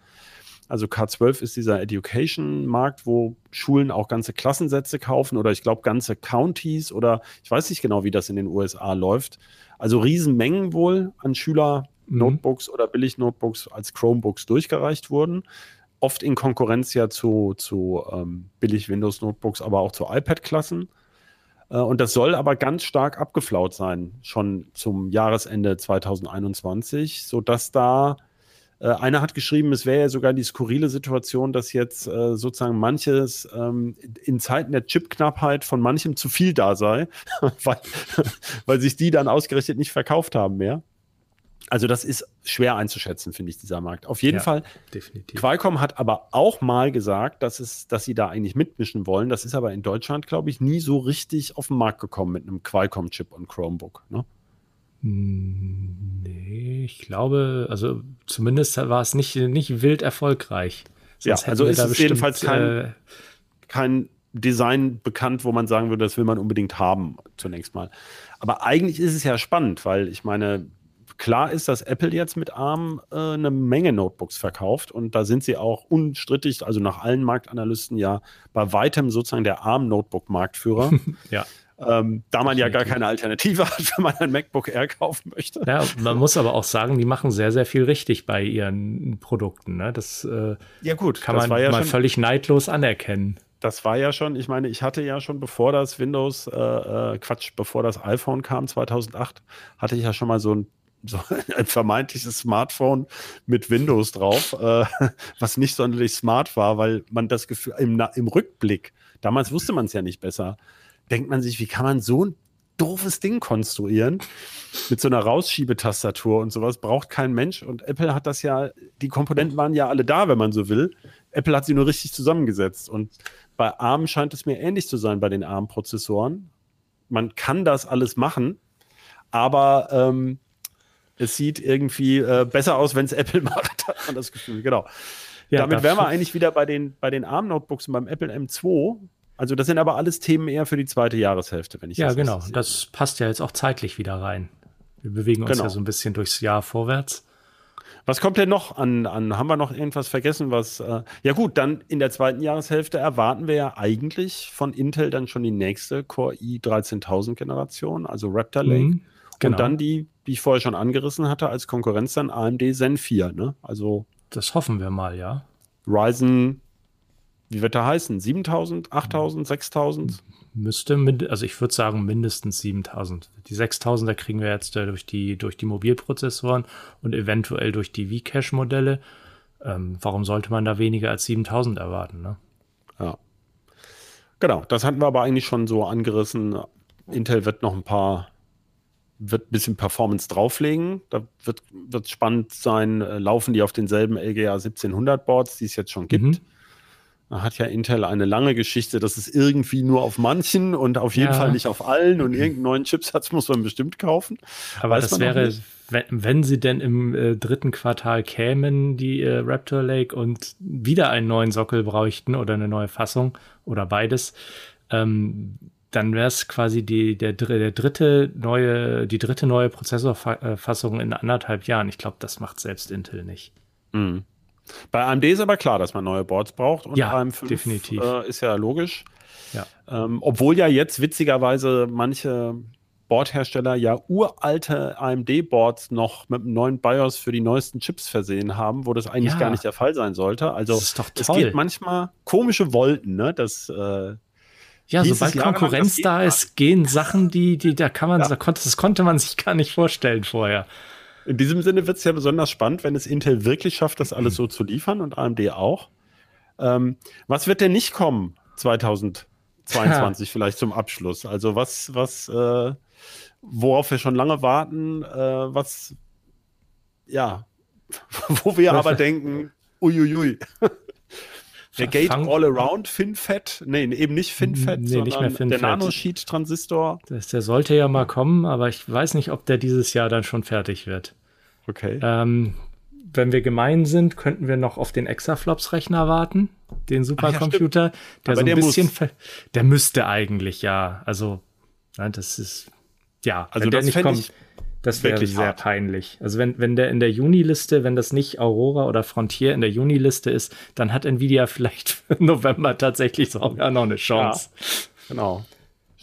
Also K12 ist dieser Education-Markt, wo Schulen auch ganze Klassensätze kaufen oder ich glaube ganze Counties oder ich weiß nicht genau, wie das in den USA läuft. Also Riesenmengen wohl an Schüler-Notebooks mhm. oder Billig-Notebooks als Chromebooks durchgereicht wurden oft in Konkurrenz ja zu, zu ähm, billig Windows-Notebooks, aber auch zu iPad-Klassen. Äh, und das soll aber ganz stark abgeflaut sein, schon zum Jahresende 2021, sodass da äh, einer hat geschrieben, es wäre ja sogar die skurrile Situation, dass jetzt äh, sozusagen manches ähm, in Zeiten der Chipknappheit von manchem zu viel da sei, weil, weil sich die dann ausgerechnet nicht verkauft haben mehr. Also das ist schwer einzuschätzen, finde ich, dieser Markt. Auf jeden ja, Fall. Definitiv. Qualcomm hat aber auch mal gesagt, dass, es, dass sie da eigentlich mitmischen wollen. Das ist aber in Deutschland, glaube ich, nie so richtig auf den Markt gekommen mit einem Qualcomm-Chip und Chromebook. Ne? Hm, nee, ich glaube, also zumindest war es nicht, nicht wild erfolgreich. Sonst ja, also ist es jedenfalls kein, äh, kein Design bekannt, wo man sagen würde, das will man unbedingt haben, zunächst mal. Aber eigentlich ist es ja spannend, weil ich meine, Klar ist, dass Apple jetzt mit ARM äh, eine Menge Notebooks verkauft und da sind sie auch unstrittig, also nach allen Marktanalysten ja bei weitem sozusagen der ARM-Notebook-Marktführer. ja. Ähm, da man ja gar keine Alternative hat, wenn man ein MacBook Air kaufen möchte. Ja, man muss aber auch sagen, die machen sehr, sehr viel richtig bei ihren Produkten. Ne? Das äh, ja, gut, kann man ja mal völlig neidlos anerkennen. Das war ja schon, ich meine, ich hatte ja schon, bevor das Windows, äh, äh Quatsch, bevor das iPhone kam, 2008, hatte ich ja schon mal so ein so ein vermeintliches Smartphone mit Windows drauf, äh, was nicht sonderlich smart war, weil man das Gefühl im, im Rückblick, damals wusste man es ja nicht besser, denkt man sich, wie kann man so ein doofes Ding konstruieren mit so einer Rausschiebetastatur und sowas braucht kein Mensch und Apple hat das ja, die Komponenten waren ja alle da, wenn man so will. Apple hat sie nur richtig zusammengesetzt und bei ARM scheint es mir ähnlich zu sein bei den ARM-Prozessoren. Man kann das alles machen, aber ähm, es sieht irgendwie äh, besser aus, wenn es Apple macht, hat man das Gefühl, genau. Ja, Damit wären wir eigentlich wieder bei den, bei den ARM-Notebooks und beim Apple M2. Also das sind aber alles Themen eher für die zweite Jahreshälfte, wenn ich ja, das Ja, genau. Das passt ja jetzt auch zeitlich wieder rein. Wir bewegen uns genau. ja so ein bisschen durchs Jahr vorwärts. Was kommt denn noch an, an? Haben wir noch irgendwas vergessen? Was? Äh, ja gut, dann in der zweiten Jahreshälfte erwarten wir ja eigentlich von Intel dann schon die nächste Core i 13000 Generation, also Raptor Lake. Mhm, genau. Und dann die, die ich vorher schon angerissen hatte, als Konkurrenz dann AMD Zen 4. Ne? Also das hoffen wir mal, ja. Ryzen, wie wird der heißen? 7000, 8000, 6000? Müsste, also ich würde sagen mindestens 7000. Die 6000er kriegen wir jetzt äh, durch, die, durch die Mobilprozessoren und eventuell durch die V-Cache-Modelle. Ähm, warum sollte man da weniger als 7000 erwarten? Ne? Ja. Genau, das hatten wir aber eigentlich schon so angerissen. Intel wird noch ein paar wird ein bisschen Performance drauflegen. Da wird es spannend sein, äh, laufen die auf denselben LGA 1700 Boards, die es jetzt schon gibt. Mhm. Da hat ja Intel eine lange Geschichte, dass es irgendwie nur auf manchen und auf jeden ja. Fall nicht auf allen und irgendeinen neuen Chipsatz muss man bestimmt kaufen. Aber Weiß das wäre, wenn, wenn, sie denn im äh, dritten Quartal kämen, die äh, Raptor Lake und wieder einen neuen Sockel bräuchten oder eine neue Fassung oder beides, ähm, dann wäre es quasi die, der, der dritte neue, die dritte neue Prozessorfassung in anderthalb Jahren. Ich glaube, das macht selbst Intel nicht. Mhm. Bei AMD ist aber klar, dass man neue Boards braucht und ja, AM5 definitiv. Äh, ist ja logisch. Ja. Ähm, obwohl ja jetzt witzigerweise manche Boardhersteller ja uralte AMD-Boards noch mit einem neuen BIOS für die neuesten Chips versehen haben, wo das eigentlich ja. gar nicht der Fall sein sollte. Also es geht manchmal komische Wolken, ne? Das äh, ja, sobald Konkurrenz da ist, gehen Sachen, die, die, da kann man, ja. da konnte, das konnte man sich gar nicht vorstellen vorher. In diesem Sinne wird es ja besonders spannend, wenn es Intel wirklich schafft, das alles so zu liefern und AMD auch. Ähm, was wird denn nicht kommen 2022 vielleicht zum Abschluss? Also was, was, äh, worauf wir schon lange warten, äh, was, ja, wo wir aber denken, uiuiui. Der Gate All Around FinFET, nee, eben nicht FinFET, nee, nicht mehr FinFET. der Nanosheet-Transistor. Der sollte ja mal kommen, aber ich weiß nicht, ob der dieses Jahr dann schon fertig wird. Okay. Ähm, wenn wir gemein sind, könnten wir noch auf den Exaflops-Rechner warten, den Supercomputer, ja, der aber so ein der bisschen, der müsste eigentlich, ja, also, nein, das ist, ja, also wenn der nicht kommt, ich, das wäre sehr hart. peinlich. Also wenn, wenn der in der Juni-Liste, wenn das nicht Aurora oder Frontier in der Juni-Liste ist, dann hat Nvidia vielleicht für November tatsächlich sogar noch eine Chance. Ja, genau.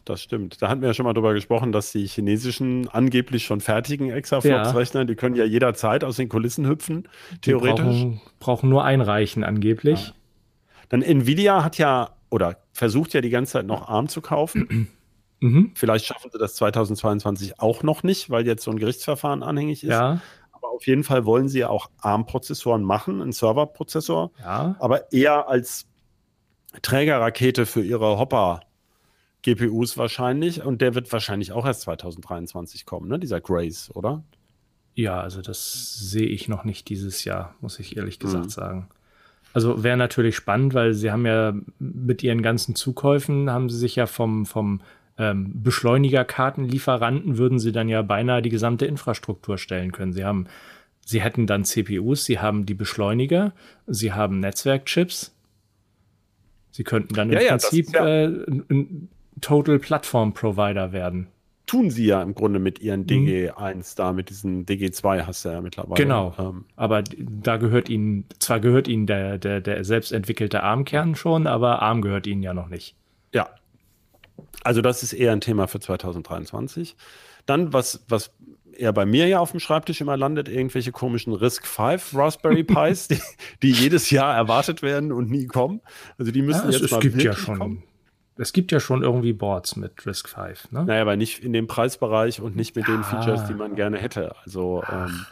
Das stimmt. Da hatten wir ja schon mal drüber gesprochen, dass die chinesischen angeblich schon fertigen Exaflops-Rechner, ja. die können ja jederzeit aus den Kulissen hüpfen, theoretisch. Die brauchen, brauchen nur einreichen angeblich. Ja. Dann Nvidia hat ja oder versucht ja die ganze Zeit noch ARM zu kaufen. Mhm. Vielleicht schaffen sie das 2022 auch noch nicht, weil jetzt so ein Gerichtsverfahren anhängig ist. Ja. Aber auf jeden Fall wollen sie ja auch ARM-Prozessoren machen, einen Serverprozessor, ja. aber eher als Trägerrakete für ihre Hopper. GPUs wahrscheinlich und der wird wahrscheinlich auch erst 2023 kommen, ne? Dieser Grace, oder? Ja, also das sehe ich noch nicht dieses Jahr, muss ich ehrlich gesagt mhm. sagen. Also wäre natürlich spannend, weil sie haben ja mit ihren ganzen Zukäufen haben sie sich ja vom, vom ähm, Beschleunigerkartenlieferanten würden sie dann ja beinahe die gesamte Infrastruktur stellen können. Sie haben, sie hätten dann CPUs, sie haben die Beschleuniger, sie haben Netzwerkchips. Sie könnten dann im ja, Prinzip ja, ja. Äh, ein Total Platform Provider werden. Tun sie ja im Grunde mit ihren DG1 mhm. da, mit diesen DG2 hast du ja mittlerweile. Genau. Ähm. Aber da gehört ihnen, zwar gehört ihnen der, der, der selbst entwickelte ARM-Kern schon, aber ARM gehört ihnen ja noch nicht. Ja, also das ist eher ein Thema für 2023. Dann, was, was eher bei mir ja auf dem Schreibtisch immer landet, irgendwelche komischen Risk 5 Raspberry Pis, die, die, jedes Jahr erwartet werden und nie kommen. Also die müssen ja, jetzt es mal gibt ja schon, kommen. Es gibt ja schon irgendwie Boards mit Risk 5, ne? Naja, aber nicht in dem Preisbereich und nicht mit ja. den Features, die man gerne hätte. Also ähm,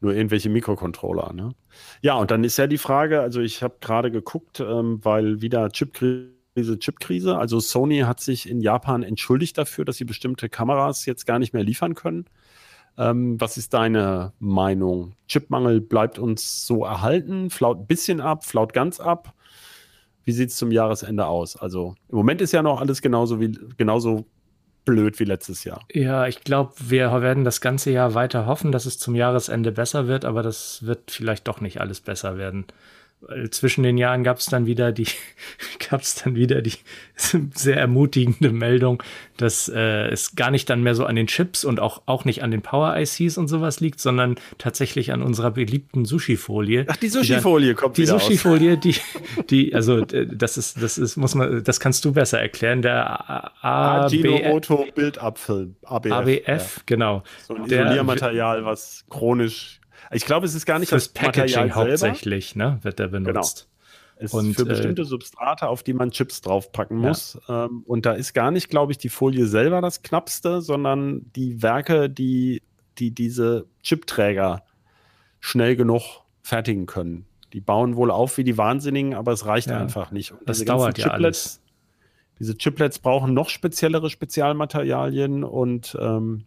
nur irgendwelche Mikrocontroller. Ne? Ja, und dann ist ja die Frage, also ich habe gerade geguckt, ähm, weil wieder Chipkrise diese Chipkrise. Also Sony hat sich in Japan entschuldigt dafür, dass sie bestimmte Kameras jetzt gar nicht mehr liefern können. Ähm, was ist deine Meinung? Chipmangel bleibt uns so erhalten, flaut ein bisschen ab, flaut ganz ab. Wie sieht es zum Jahresende aus? Also im Moment ist ja noch alles genauso wie genauso blöd wie letztes Jahr. Ja, ich glaube, wir werden das ganze Jahr weiter hoffen, dass es zum Jahresende besser wird, aber das wird vielleicht doch nicht alles besser werden zwischen den Jahren gab es dann wieder die, gab es dann wieder die sehr ermutigende Meldung, dass äh, es gar nicht dann mehr so an den Chips und auch, auch nicht an den Power ICs und sowas liegt, sondern tatsächlich an unserer beliebten Sushi-Folie. Ach, die Sushi-Folie kommt Die Sushi-Folie, die, die, also das ist, das ist, muss man, das kannst du besser erklären. Der Ajinomoto Bildabfilm, ABF, ABF ja. genau. So ein Isoliermaterial, was chronisch ich glaube, es ist gar nicht Fürs das Packaging Material hauptsächlich, ne, wird der benutzt. Genau. Es und, für äh, bestimmte Substrate, auf die man Chips draufpacken muss. Ja. Ähm, und da ist gar nicht, glaube ich, die Folie selber das Knappste, sondern die Werke, die, die diese Chipträger schnell genug fertigen können. Die bauen wohl auf wie die Wahnsinnigen, aber es reicht ja. einfach nicht. Und das dauert ja alles. Diese Chiplets brauchen noch speziellere Spezialmaterialien und ähm,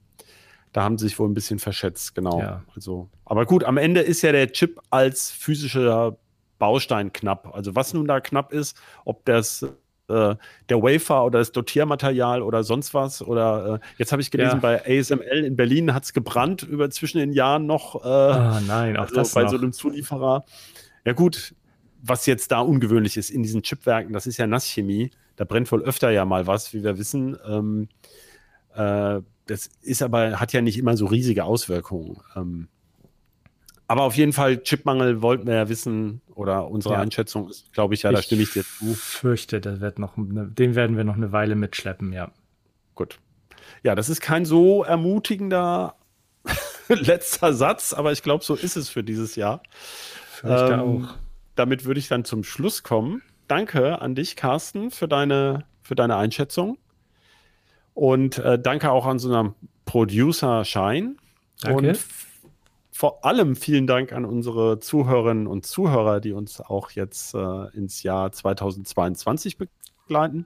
da haben sie sich wohl ein bisschen verschätzt, genau. Ja. Also, aber gut, am Ende ist ja der Chip als physischer Baustein knapp. Also was nun da knapp ist, ob das äh, der Wafer oder das Dotiermaterial oder sonst was oder äh, jetzt habe ich gelesen, ja. bei ASML in Berlin hat es gebrannt über zwischen den Jahren noch. Äh, ah, nein, auch also das bei noch. so einem Zulieferer. Ja gut, was jetzt da ungewöhnlich ist in diesen Chipwerken, das ist ja Nasschemie. Da brennt wohl öfter ja mal was, wie wir wissen. Ähm, äh, das ist aber, hat ja nicht immer so riesige Auswirkungen. Ähm, aber auf jeden Fall, Chipmangel wollten wir ja wissen, oder unsere ja. Einschätzung ist, glaube ich, ja, ich da stimme ich dir zu. Ich fürchte, das wird noch, den werden wir noch eine Weile mitschleppen, ja. Gut. Ja, das ist kein so ermutigender letzter Satz, aber ich glaube, so ist es für dieses Jahr. Fürchte ähm, auch. Damit würde ich dann zum Schluss kommen. Danke an dich, Carsten, für deine, für deine Einschätzung. Und äh, danke auch an so einem Producer Shine. Danke. Und vor allem vielen Dank an unsere Zuhörerinnen und Zuhörer, die uns auch jetzt äh, ins Jahr 2022 begleiten.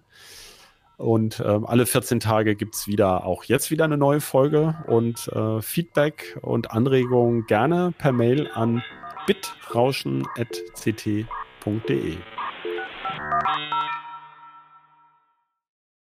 Und äh, alle 14 Tage gibt es wieder, auch jetzt wieder eine neue Folge. Und äh, Feedback und Anregungen gerne per Mail an bitrauschen.ct.de.